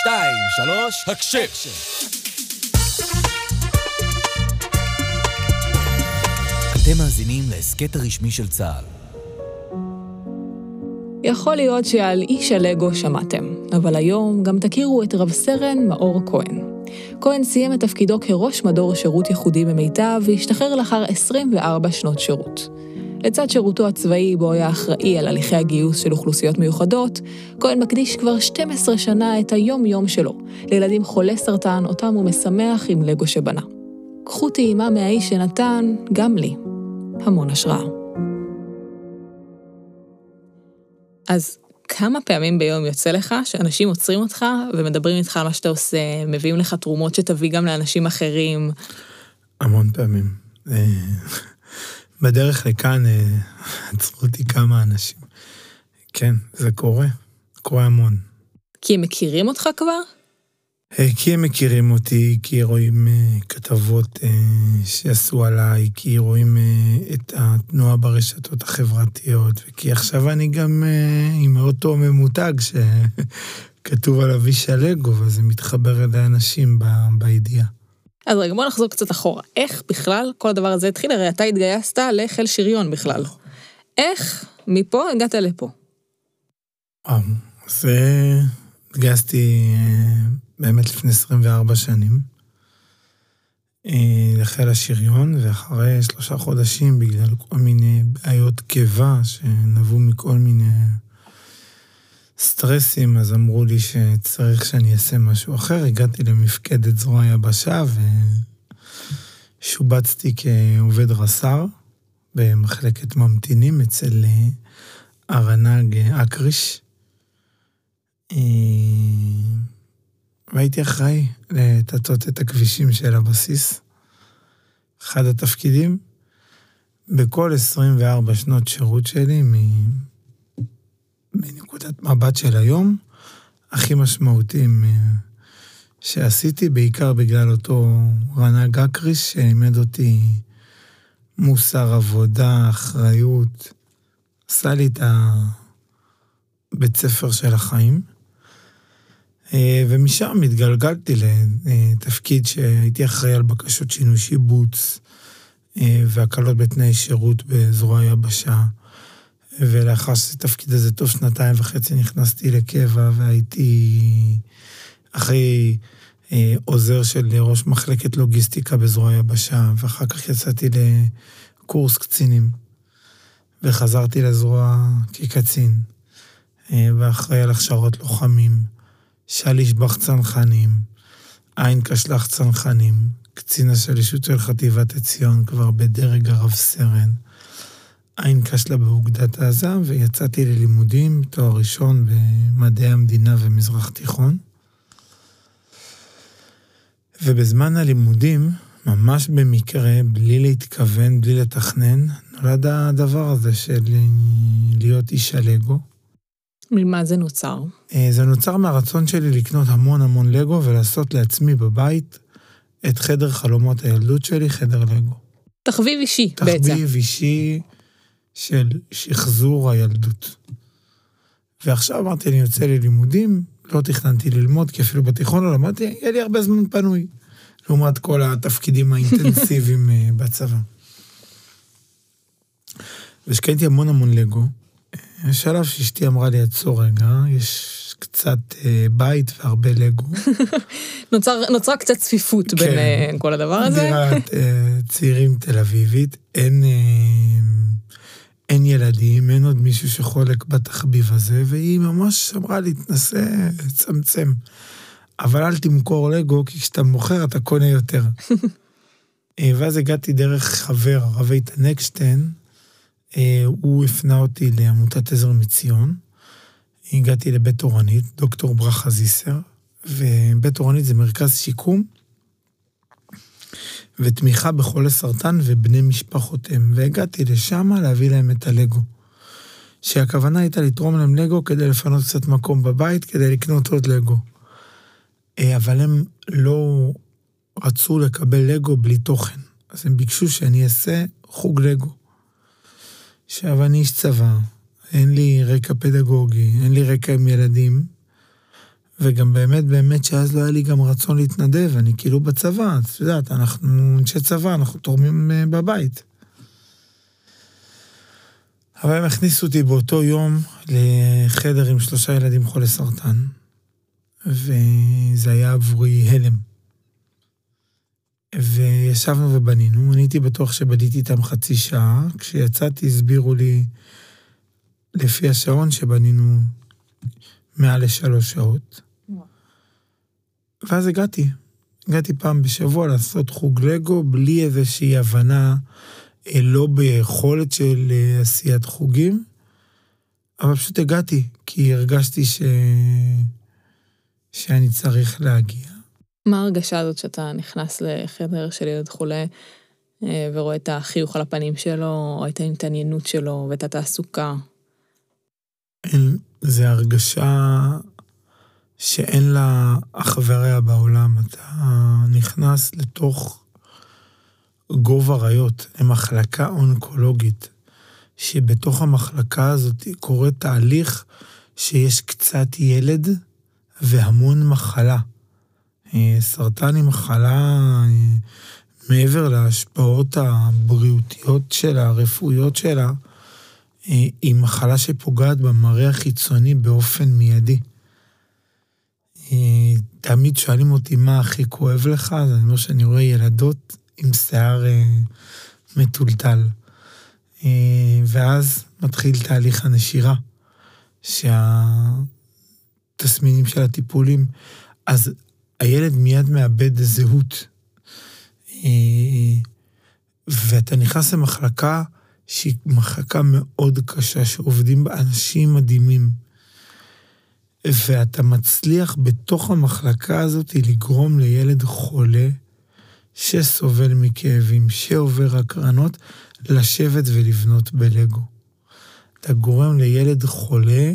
שתיים, שלוש, הקשב. אתם מאזינים להסכת הרשמי של צה"ל. יכול להיות שעל איש הלגו שמעתם, אבל היום גם תכירו את רב סרן מאור כהן. כהן סיים את תפקידו כראש מדור שירות ייחודי במיטב והשתחרר לאחר 24 שנות שירות. לצד שירותו הצבאי, בו היה אחראי על הליכי הגיוס של אוכלוסיות מיוחדות, כהן מקדיש כבר 12 שנה את היום-יום שלו לילדים חולי סרטן, אותם הוא משמח עם לגו שבנה. קחו טעימה מהאיש שנתן, גם לי, המון השראה. אז כמה פעמים ביום יוצא לך שאנשים עוצרים אותך ומדברים איתך על מה שאתה עושה, מביאים לך תרומות שתביא גם לאנשים אחרים? המון פעמים. אה, בדרך לכאן אה, עצרו אותי כמה אנשים. כן, זה קורה, קורה המון. כי הם מכירים אותך כבר? אה, כי הם מכירים אותי, כי רואים uh, כתבות שעשו עליי, כי רואים את התנועה ברשתות החברתיות, וכי עכשיו אני גם עם אותו ממותג שכתוב עליו איש הלגו, וזה מתחבר אל האנשים בידיעה. אז רגע, בוא נחזור קצת אחורה. איך בכלל כל הדבר הזה התחיל? הרי אתה התגייסת לחיל שריון בכלל. איך מפה הגעת לפה? אז התגייסתי באמת לפני 24 שנים לחיל השריון, ואחרי שלושה חודשים, בגלל כל מיני בעיות קיבה שנבעו מכל מיני סטרסים, אז אמרו לי שצריך שאני אעשה משהו אחר. הגעתי למפקדת זרוע היבשה ושובצתי כעובד רס"ר במחלקת ממתינים אצל ארנג אקריש. והייתי אחראי לטטות את הכבישים של הבסיס. אחד התפקידים בכל 24 שנות שירות שלי, מנקודת מבט של היום, הכי משמעותיים אה, שעשיתי, בעיקר בגלל אותו רנה גקריש שלימד אותי מוסר עבודה, אחריות, עשה לי את הבית ספר של החיים. אה, ומשם התגלגלתי לתפקיד שהייתי אחראי על בקשות שינוי שיבוץ אה, והקלות בתנאי שירות בזרוע היבשה. ולאחר שתפקיד הזה טוב שנתיים וחצי נכנסתי לקבע והייתי אחרי אה, עוזר של ראש מחלקת לוגיסטיקה בזרוע היבשה, ואחר כך יצאתי לקורס קצינים, וחזרתי לזרוע כקצין, אה, ואחראי על הכשרות לוחמים, שליש בח צנחנים, עין קשלח צנחנים, קצין השלישות של חטיבת עציון כבר בדרג הרב סרן. עין קשלה באוגדת עזה, ויצאתי ללימודים, תואר ראשון במדעי המדינה ומזרח תיכון. ובזמן הלימודים, ממש במקרה, בלי להתכוון, בלי לתכנן, נולד הדבר הזה של להיות איש הלגו. ממה זה נוצר? אה, זה נוצר מהרצון שלי לקנות המון המון לגו ולעשות לעצמי בבית את חדר חלומות הילדות שלי, חדר לגו. תחביב אישי תחביב בעצם. תחביב אישי של שחזור הילדות. ועכשיו אמרתי, אני יוצא ללימודים, לא תכננתי ללמוד, כי אפילו בתיכון לא למדתי, יהיה לי הרבה זמן פנוי, לעומת כל התפקידים האינטנסיביים אה, בצבא. והשקעתי המון המון לגו. יש שלב שאשתי אמרה לי, עצור רגע, יש קצת אה, בית והרבה לגו. נוצר, נוצרה קצת צפיפות כן. בין אה, כל הדבר הזה. דירת אה, צעירים תל אביבית, אין... אה, אין ילדים, אין עוד מישהו שחולק בתחביב הזה, והיא ממש אמרה לי, תנסה לצמצם. אבל אל תמכור לגו, כי כשאתה מוכר אתה קונה יותר. אה, ואז הגעתי דרך חבר, הרב איתן אקשטיין, אה, הוא הפנה אותי לעמותת עזר מציון. הגעתי לבית תורנית, דוקטור ברכה זיסר, ובית תורנית זה מרכז שיקום ותמיכה בחולי סרטן ובני משפחותיהם, והגעתי לשם להביא להם את הלגו. שהכוונה הייתה לתרום להם לגו כדי לפנות קצת מקום בבית, כדי לקנות עוד לגו. אה, אבל הם לא רצו לקבל לגו בלי תוכן, אז הם ביקשו שאני אעשה חוג לגו. עכשיו, אני איש צבא, אין לי רקע פדגוגי, אין לי רקע עם ילדים, וגם באמת, באמת שאז לא היה לי גם רצון להתנדב, אני כאילו בצבא, את יודעת, אנחנו אנשי צבא, אנחנו תורמים אה, בבית. אבל הם הכניסו אותי באותו יום לחדר עם שלושה ילדים חולי סרטן, וזה היה עבורי הלם. וישבנו ובנינו, אני הייתי בטוח שבניתי איתם חצי שעה, כשיצאתי הסבירו לי, לפי השעון, שבנינו מעל לשלוש שעות. ואז הגעתי, הגעתי פעם בשבוע לעשות חוג לגו, בלי איזושהי הבנה, אה, לא ביכולת של אה, עשיית חוגים, אבל פשוט הגעתי, כי הרגשתי ש... שאני צריך להגיע. מה ההרגשה הזאת שאתה נכנס לחדר של ילד חולה אה, ורואה את החיוך על הפנים שלו, או את ההתעניינות שלו ואת התעסוקה? זה הרגשה שאין לה אח ורע בעולם. אתה נכנס לתוך גוב אריות, למחלקה אונקולוגית, שבתוך המחלקה הזאת קורה תהליך שיש קצת ילד והמון מחלה. אה, סרטן היא מחלה, אה, מעבר להשפעות הבריאותיות שלה, הרפואיות שלה, אה, היא מחלה שפוגעת במראה החיצוני באופן מיידי. תמיד שואלים אותי מה הכי כואב לך, אז אני אומר שאני רואה ילדות עם שיער מטולטל. ואז מתחיל תהליך הנשירה, שהתסמינים של הטיפולים, אז הילד מיד מאבד זהות. אה, ואתה נכנס למחלקה שהיא מחלקה מאוד קשה, שעובדים בה אנשים מדהימים. ואתה מצליח בתוך המחלקה הזאת לגרום לילד חולה, שסובל מכאבים, שעובר הקרנות, לשבת ולבנות בלגו. אתה גורם לילד חולה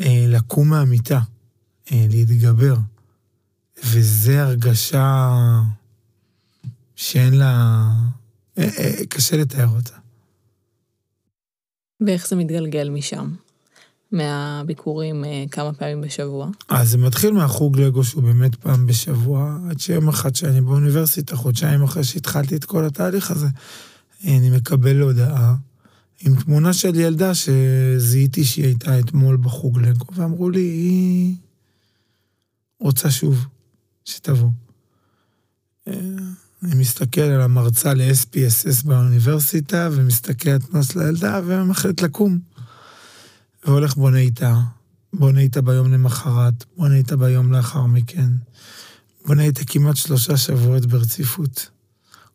אה, לקום מהמיטה, אה, להתגבר. וזה הרגשה שאין לה... אה, אה, קשה לתאר אותה. ואיך זה מתגלגל משם? מהביקורים אה, כמה פעמים בשבוע? אז זה מתחיל מהחוג לגו שהוא באמת פעם בשבוע, עד שיום אחד שאני באוניברסיטה, חודשיים אחרי שהתחלתי את כל התהליך הזה, אני מקבל הודעה עם תמונה של ילדה שזיהיתי שהיא הייתה אתמול בחוג לגו, ואמרו לי, היא רוצה שוב. שתבוא. אה, אני מסתכל על המרצה ל-SPSS באוניברסיטה, ומסתכל על תנועה של הילדה, ומחליט לקום. והולך בונה איתה, בונה איתה ביום למחרת, בונה איתה ביום לאחר מכן. בונה איתה כמעט שלושה שבועות ברציפות.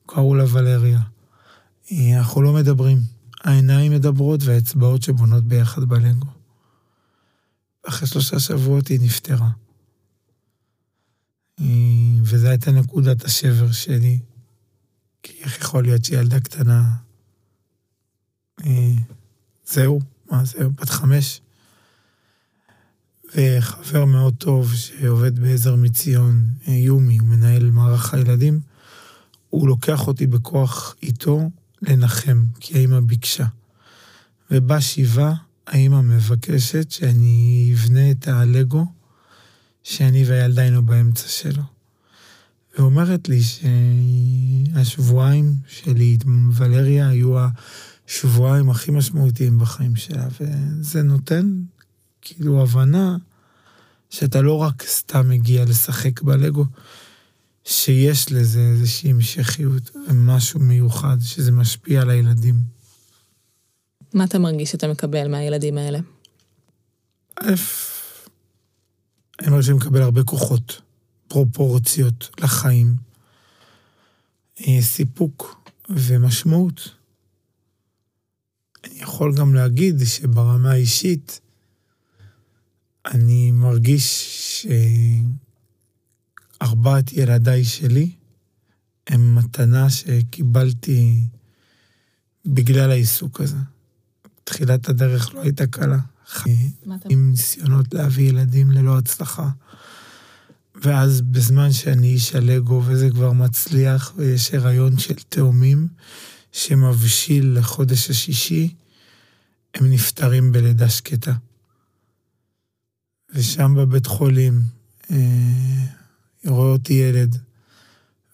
קראו לה ולריה. אנחנו לא מדברים. העיניים מדברות והאצבעות שבונות ביחד בלגו. אחרי שלושה שבועות היא נפטרה. וזו הייתה נקודת השבר שלי. כי איך יכול להיות שילדה קטנה... אה, זהו, מה זהו, בת חמש. וחבר מאוד טוב שעובד בעזר מציון, אה, יומי, הוא מנהל מערך הילדים, הוא לוקח אותי בכוח איתו לנחם, כי האמא ביקשה. ובשבעה האמא מבקשת שאני אבנה את הלגו שאני והילדה היינו באמצע שלו. ואומרת לי שהשבועיים שלי עם ולריה היו השבועיים הכי משמעותיים בחיים שלה, וזה נותן כאילו הבנה שאתה לא רק סתם מגיע לשחק בלגו, שיש לזה איזושהי המשכיות ומשהו מיוחד, שזה משפיע על הילדים. מה אתה מרגיש שאתה מקבל מהילדים האלה? א', אני אומר שאני מקבל הרבה כוחות, פרופורציות לחיים, אה, סיפוק ומשמעות. אני יכול גם להגיד שברמה האישית, אני מרגיש שארבעת ילדיי שלי הם מתנה שקיבלתי בגלל העיסוק הזה. תחילת הדרך לא הייתה קלה. עם ניסיונות להביא ילדים ללא הצלחה. ואז בזמן שאני איש הלגו וזה כבר מצליח, ויש הריון של תאומים שמבשיל לחודש השישי, הם נפטרים בלידה שקטה. ושם בבית חולים אה, רואה אותי ילד,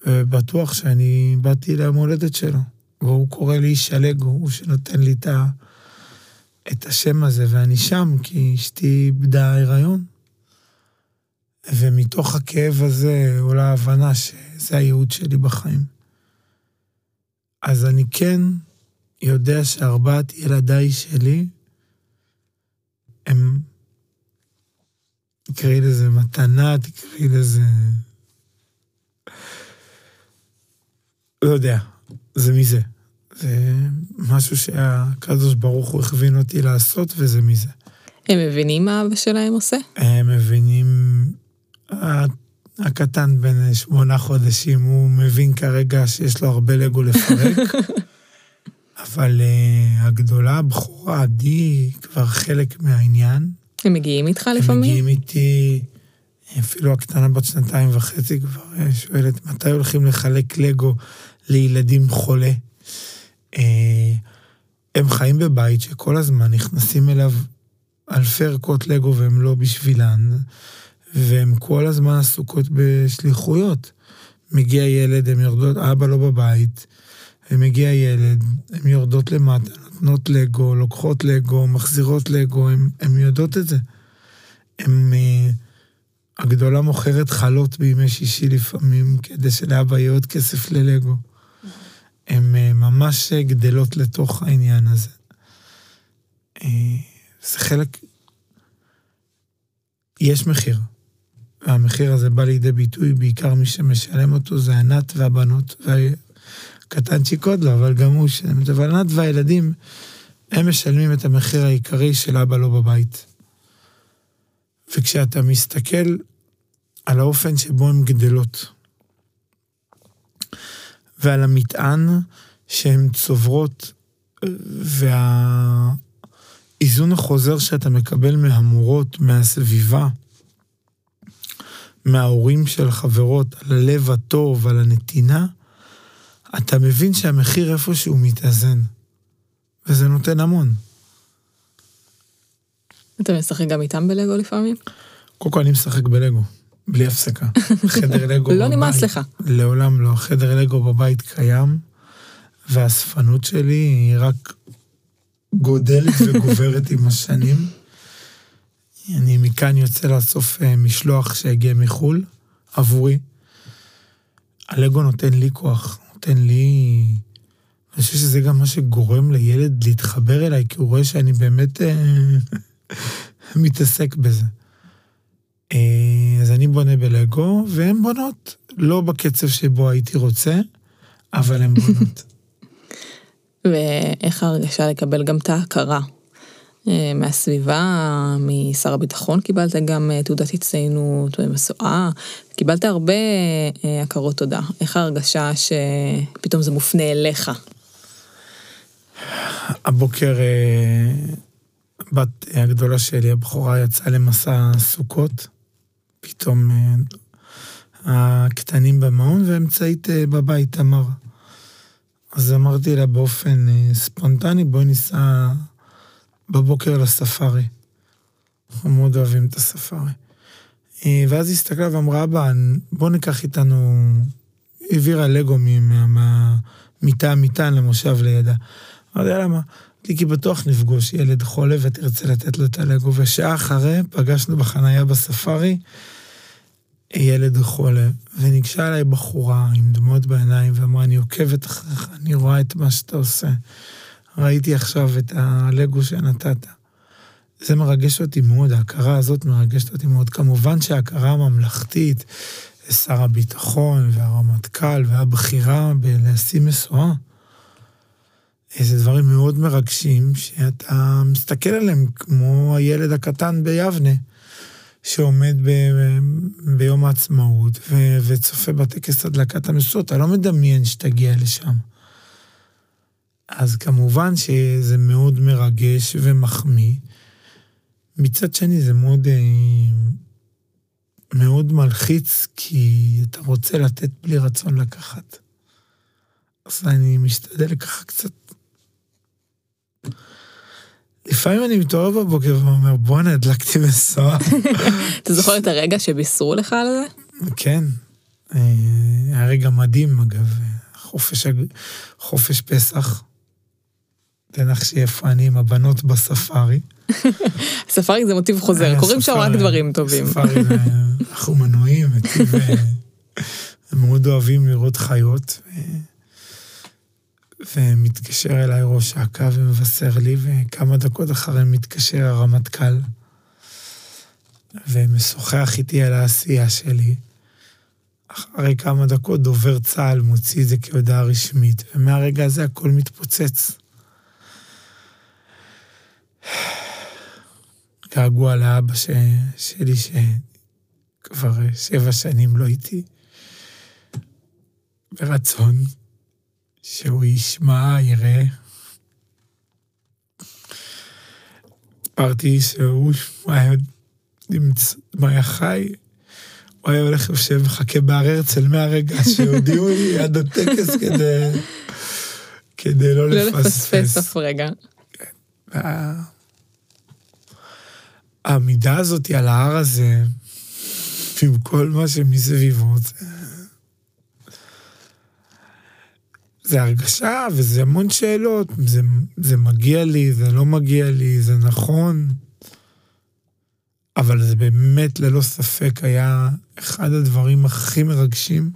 ובטוח שאני באתי ליום הולדת שלו, והוא קורא לי הלגו, הוא שנותן לי את, ה, את השם הזה, ואני שם כי אשתי איבדה הריון. ומתוך הכאב הזה עולה ההבנה שזה הייעוד שלי בחיים. אז אני כן יודע שארבעת ילדיי שלי הם, תקראי לזה מתנה, תקראי לזה... לא יודע, זה מזה. זה משהו שהקדוש ברוך הוא הכווין אותי לעשות, וזה מזה. הם מבינים מה אבא שלהם עושה? הם מבינים... הקטן בן שמונה חודשים, הוא מבין כרגע שיש לו הרבה לגו לפרק. אבל uh, הגדולה, הבכורה, עדי, כבר חלק מהעניין. הם מגיעים איתך לפעמים? הם מגיעים איתי, אפילו הקטנה בת שנתיים וחצי כבר אה, שואלת, מתי הולכים לחלק לגו לילדים חולה? Uh, הם חיים בבית שכל הזמן נכנסים אליו אלפי ערכות לגו והם לא בשבילן, והן כל הזמן עסוקות בשליחויות. מגיע ילד, הן יורדות, אבא לא בבית, ומגיע ילד, הן יורדות למטה, נותנות לגו, לוקחות לגו, מחזירות לגו, הן יודעות את זה. הן... אה, הגדולה מוכרת חלות בימי שישי לפעמים, כדי שלאבא יהיה עוד כסף ללגו. הן אה, ממש גדלות לתוך העניין הזה. אה, זה חלק... יש מחיר. והמחיר הזה בא לידי ביטוי, בעיקר מי שמשלם אותו זה ענת והבנות, והקטנצ'יק עוד לא, אבל גם הוא משלם את זה. אבל ענת והילדים, הם משלמים את המחיר העיקרי של אבא לא בבית. וכשאתה מסתכל על האופן שבו הן גדלות, ועל המטען שהן צוברות, והאיזון החוזר שאתה מקבל מהמורות, מהסביבה, מההורים של חברות, על הלב הטוב, על הנתינה, אתה מבין שהמחיר איפשהו מתאזן. וזה נותן המון. אתה משחק גם איתם בלגו לפעמים? קודם כל אני משחק בלגו, בלי הפסקה. חדר לגו בבית. לא נמאס לך. לעולם לא. חדר לגו בבית קיים, והאספנות שלי היא רק גודלת וגוברת עם השנים. אני מכאן יוצא לאסוף אה, משלוח שהגיע מחו"ל, עבורי. הלגו נותן לי כוח, נותן לי... אני חושב שזה גם מה שגורם לילד להתחבר אליי, כי הוא רואה שאני באמת אה, מתעסק בזה. אה, אז אני בונה בלגו, והן בונות, לא בקצב שבו הייתי רוצה, אבל הן בונות. ואיך ההרגשה לקבל גם את ההכרה מהסביבה, משר הביטחון קיבלת גם אה, תעודת הצטיינות ומשואה, קיבלת הרבה אה, הכרות תודה. איך ההרגשה שפתאום זה מופנה אליך? הבוקר בת הגדולה שלי, הבכורה, יצאה למסע סוכות. פתאום הקטנים במעון ואמצעית בבית, תמר. אז אמרתי לה באופן ספונטני, בואי ניסע בבוקר לספארי. אנחנו מאוד אוהבים את הספארי. אה, ואז היא הסתכלה ואמרה, אבא, בוא ניקח איתנו, העבירה לגו מהמיטה המטען למושב לידה. אמרתי, למה? כי בטוח נפגוש ילד חולה ותרצה לתת לו את הלגו. ושעה אחרי פגשנו בחנייה בספארי ילד חולה, וניגשה אליי בחורה עם דמעות בעיניים ואמרה, אני עוקבת אחריך, אני רואה את מה שאתה עושה. ראיתי עכשיו את הלגו שנתת. זה מרגש אותי מאוד, ההכרה הזאת מרגשת אותי מאוד. כמובן שההכרה הממלכתית, שר הביטחון והרמטכ"ל והבחירה בלשים משואה, זה דברים מאוד מרגשים, שאתה מסתכל עליהם כמו הילד הקטן ביבנה, שעומד ב, ביום העצמאות ו, וצופה בטקס הדלקת המשואות, אתה לא מדמיין שתגיע לשם. אז כמובן שזה מאוד מרגש ומחמיא. מצד שני זה מאוד, אה, מאוד מלחיץ, כי אתה רוצה לתת בלי רצון לקחת. אז אני משתדל ככה קצת לפעמים אני מתעורר בבוקר ואומר, בואנה, הדלקתי משואה. אתה זוכר את הרגע שבישרו לך על זה? כן. אה, היה רגע מדהים, אגב. חופש, חופש פסח. תנחשי איפה אני עם הבנות בספארי. ספארי זה מוטיב חוזר, קוראים שם רק דברים טובים. ספארי, אנחנו מנועים, הם מאוד אוהבים לראות חיות. ומתקשר אליי ראש אכ"א ומבשר לי, וכמה דקות אחרי מתקשר הרמטכ"ל, ומשוחח איתי על העשייה שלי. אחרי כמה דקות דובר צה"ל מוציא את זה כהודעה רשמית, ומהרגע הזה הכל מתפוצץ. געגוע לאבא ש... שלי, שכבר שבע שנים לא איתי, ברצון שהוא ישמע, יראה. סיפרתי שהוא היה, היה חי, הוא היה הולך יושב מחכה בהר הרצל מהרגע שהודיעו לי עד הטקס כדי, כדי לא, לא לפספס. אף רגע. העמידה הזאת על ההר הזה, עם כל מה שמסביבו, זה... זה הרגשה וזה המון שאלות, זה, זה מגיע לי, זה לא מגיע לי, זה נכון, אבל זה באמת ללא ספק היה אחד הדברים הכי מרגשים.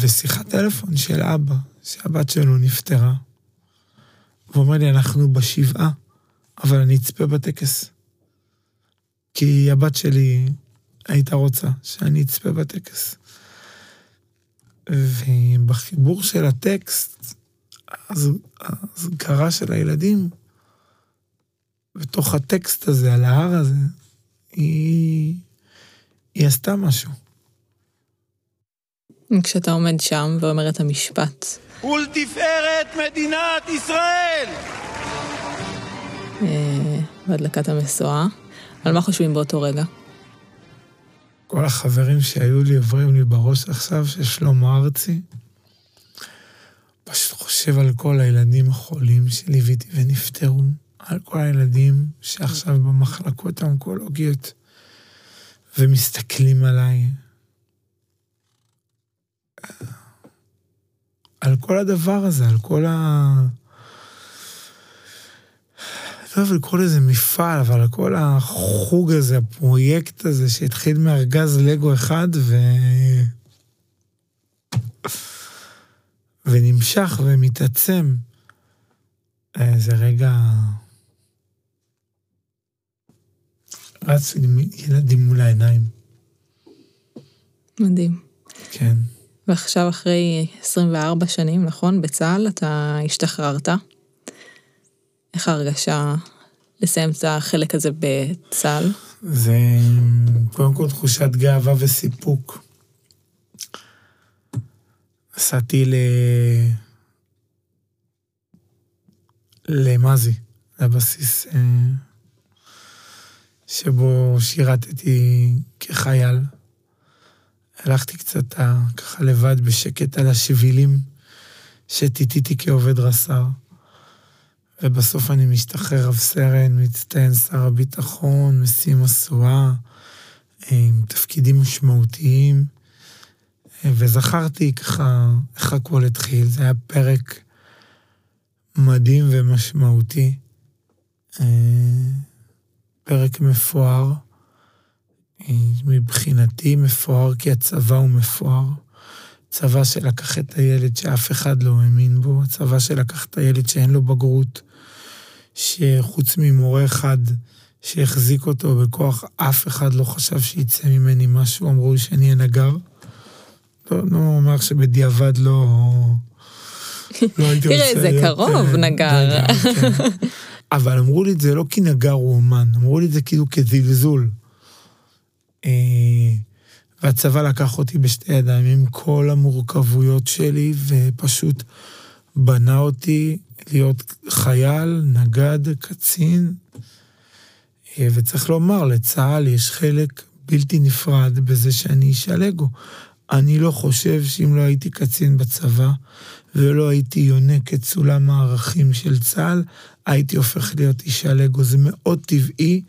ושיחת טלפון של אבא, שהבת שלו נפטרה. הוא אומר לי, אנחנו בשבעה, אבל אני אצפה בטקס. כי הבת שלי הייתה רוצה שאני אצפה בטקס. ובחיבור של הטקסט, ההזכרה של הילדים, בתוך הטקסט הזה, על ההר הזה, היא, היא עשתה משהו. כשאתה עומד שם ואומר את המשפט. ולתפארת מדינת ישראל! אה, בהדלקת המשואה. על מה חושבים באותו רגע? כל החברים שהיו לי עוברים לי בראש עכשיו, של שלמה ארצי. פשוט חושב על כל הילדים החולים שליוויתי ונפטרו, על כל הילדים שעכשיו במחלקות האונקולוגיות ומסתכלים עליי. על כל הדבר הזה, על כל ה... לא אוהב לקרוא לזה מפעל, אבל כל החוג הזה, הפרויקט הזה שהתחיל מארגז לגו אחד ו... ונמשך ומתעצם, אה, זה רגע... רץ ילדים מול העיניים. מדהים. כן. ועכשיו אחרי 24 שנים, נכון? בצה"ל אתה השתחררת. איך ההרגשה לסיים את החלק הזה בצה"ל? זה קודם כל תחושת גאווה וסיפוק. נסעתי ל... למזי, לבסיס אה, שבו שירתתי כחייל. הלכתי קצת אה, ככה לבד בשקט על השבילים שטיטיתי כעובד רס"ר. ובסוף אני משתחרר רב סרן, מצטיין שר הביטחון, משים משואה, עם תפקידים משמעותיים, וזכרתי ככה איך הכל התחיל. זה היה פרק מדהים ומשמעותי, פרק מפואר, מבחינתי מפואר כי הצבא הוא מפואר. צבא שלקח את הילד שאף אחד לא האמין בו, צבא שלקח את הילד שאין לו בגרות, שחוץ ממורה אחד שהחזיק אותו בכוח, אף אחד לא חשב שיצא ממני משהו, אמרו שאני אהיה נגר. לא, לא אומר שבדיעבד לא... לא הייתי רוצה להיות... תראה, זה קרוב, אה, נגר. כן. אבל אמרו לי את זה לא כי נגר הוא אומן, אמרו לי את זה כאילו כזלזול. אה, והצבא לקח אותי בשתי ידיים עם כל המורכבויות שלי, ופשוט בנה אותי להיות חייל, נגד, קצין, אה, וצריך לומר, לצה"ל יש חלק בלתי נפרד בזה שאני איש הלגו. אני לא חושב שאם לא הייתי קצין בצבא, ולא הייתי יונק את סולם הערכים של צה"ל, הייתי הופך להיות איש הלגו. זה מאוד טבעי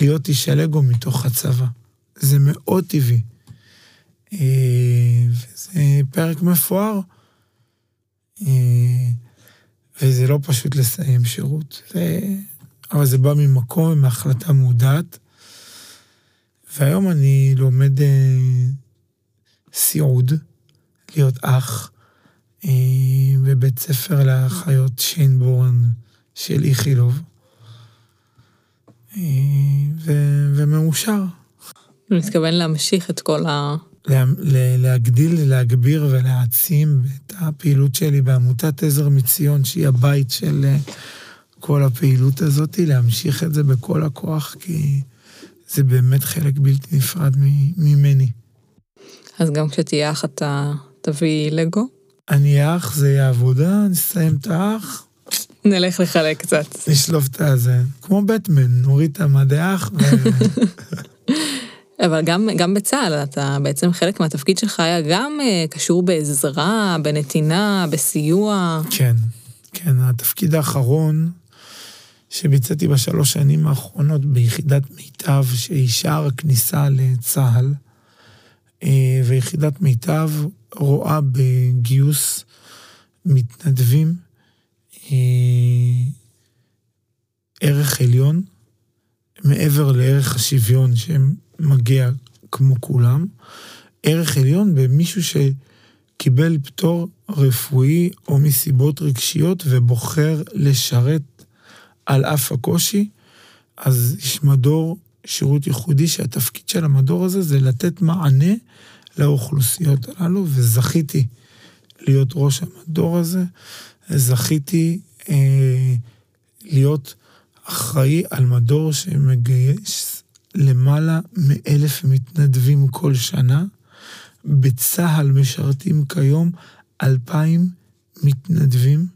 להיות איש הלגו מתוך הצבא. זה מאוד טבעי. אה, וזה פרק מפואר. וזה לא פשוט לסיים שירות. זה... אבל זה בא ממקום, מהחלטה מודעת. והיום אני לומד אה, סיעוד, להיות אח, אה, בבית ספר לאחיות שיינבורן של איכילוב, אה, ומאושר. אני מתכוון להמשיך את כל ה... לה, להגדיל, להגביר ולהעצים את הפעילות שלי בעמותת עזר מציון, שהיא הבית של אה, כל הפעילות הזאת, להמשיך את זה בכל הכוח, כי זה באמת חלק בלתי נפרד ממני. אז גם כשתהיה אח אתה תביא לגו? אני אח, זה יהיה עבודה, נסיים את האח. נלך לחלק קצת. נשלוף את הזה. כמו בטמן, נוריד את המדי אח. ו... אבל גם, גם בצה"ל, אתה בעצם חלק מהתפקיד שלך היה גם uh, קשור בעזרה, בנתינה, בסיוע. כן, כן, התפקיד האחרון שביצעתי בשלוש שנים האחרונות ביחידת מיטב, שהיא שער הכניסה לצה"ל, אה, ויחידת מיטב רואה בגיוס מתנדבים אה, ערך עליון, מעבר לערך השוויון שמגיע כמו כולם, ערך עליון במישהו שקיבל פטור רפואי או מסיבות רגשיות ובוחר לשרת על אף הקושי, אז יש מדור שירות ייחודי שהתפקיד של המדור הזה זה לתת מענה לאוכלוסיות הללו, וזכיתי להיות ראש המדור הזה, זכיתי אה, להיות אחראי על מדור שמגייס למעלה מאלף מתנדבים כל שנה. בצה"ל משרתים כיום אלפיים מתנדבים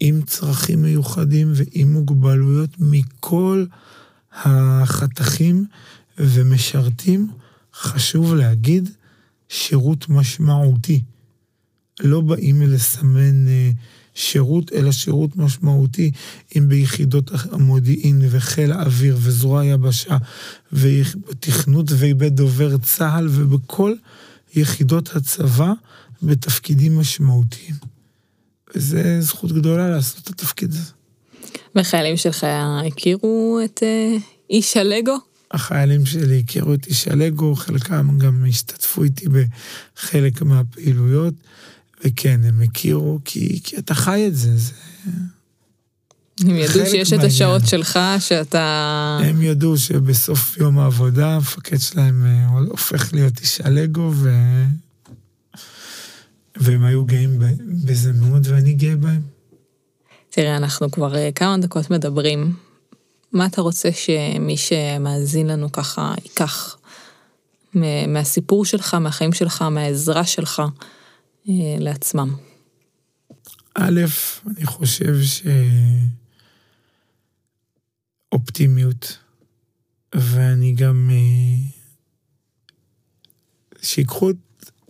עם צרכים מיוחדים ועם מוגבלויות מכל החתכים ומשרתים, חשוב להגיד, שירות משמעותי. לא באים לסמן אה, שירות, אלא שירות משמעותי, אם ביחידות המודיעין וחיל האוויר וזרוע היבשה ותכנות ובית דובר צה"ל ובכל יחידות הצבא בתפקידים משמעותיים. וזו זכות גדולה לעשות את התפקיד הזה. והחיילים שלך הכירו את uh, איש הלגו? החיילים שלי הכירו את איש הלגו, חלקם גם השתתפו איתי בחלק מהפעילויות, וכן, הם הכירו, כי, כי אתה חי את זה, זה... הם ידעו שיש את השעות שלך, שאתה... הם ידעו שבסוף יום העבודה, המפקד שלהם אה, הופך להיות איש הלגו, ו... והם היו גאים בזה מאוד, ואני גאה בהם. תראה, אנחנו כבר אה, כמה דקות מדברים. מה אתה רוצה שמי שמאזין לנו ככה ייקח מהסיפור שלך, מהחיים שלך, מהעזרה שלך לעצמם? א', אני חושב שאופטימיות, ואני גם... אה, שיקחו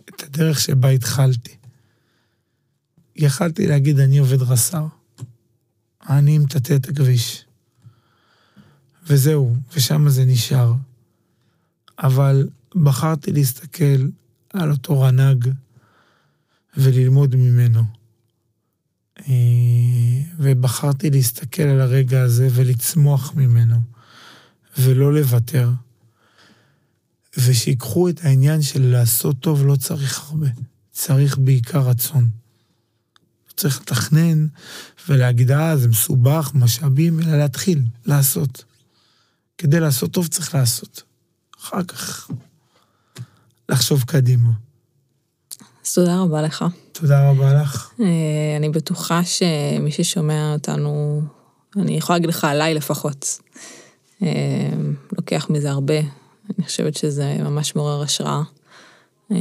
את הדרך שבה התחלתי. יכלתי להגיד, אני עובד רס"ר. אני מטאטא את הכביש. וזהו, ושם זה נשאר. אבל בחרתי להסתכל על אותו רנ"ג וללמוד ממנו. אה, ובחרתי להסתכל על הרגע הזה ולצמוח ממנו, ולא לוותר. ושיקחו את העניין של לעשות טוב לא צריך הרבה, צריך בעיקר רצון. צריך לתכנן ולהגיד, אה, זה מסובך, משאבים, אלא להתחיל, לעשות. כדי לעשות טוב צריך לעשות. אחר כך לחשוב קדימה. אז תודה רבה לך. תודה רבה לך. אה, אני בטוחה שמי ששומע אותנו, אני יכולה להגיד לך עליי לפחות, אה, לוקח מזה הרבה. אני חושבת שזה ממש מעורר השראה. אה,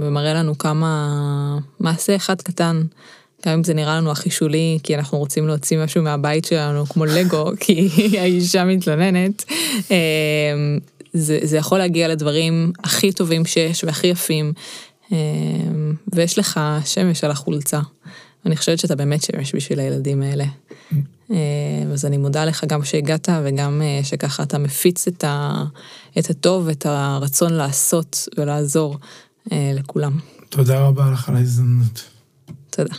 ומראה לנו כמה מעשה אחד קטן גם אם זה נראה לנו הכי שולי, כי אנחנו רוצים להוציא משהו מהבית שלנו, כמו לגו, כי האישה מתלוננת, זה, זה יכול להגיע לדברים הכי טובים שיש והכי יפים, ויש לך שמש על החולצה. אני חושבת שאתה באמת שמש בשביל הילדים האלה. אה, אז אני מודה לך גם שהגעת וגם אה, שככה אתה מפיץ את, ה, את הטוב, את הרצון לעשות ולעזור לכולם. תודה רבה לך על ההזדמנות. תודה.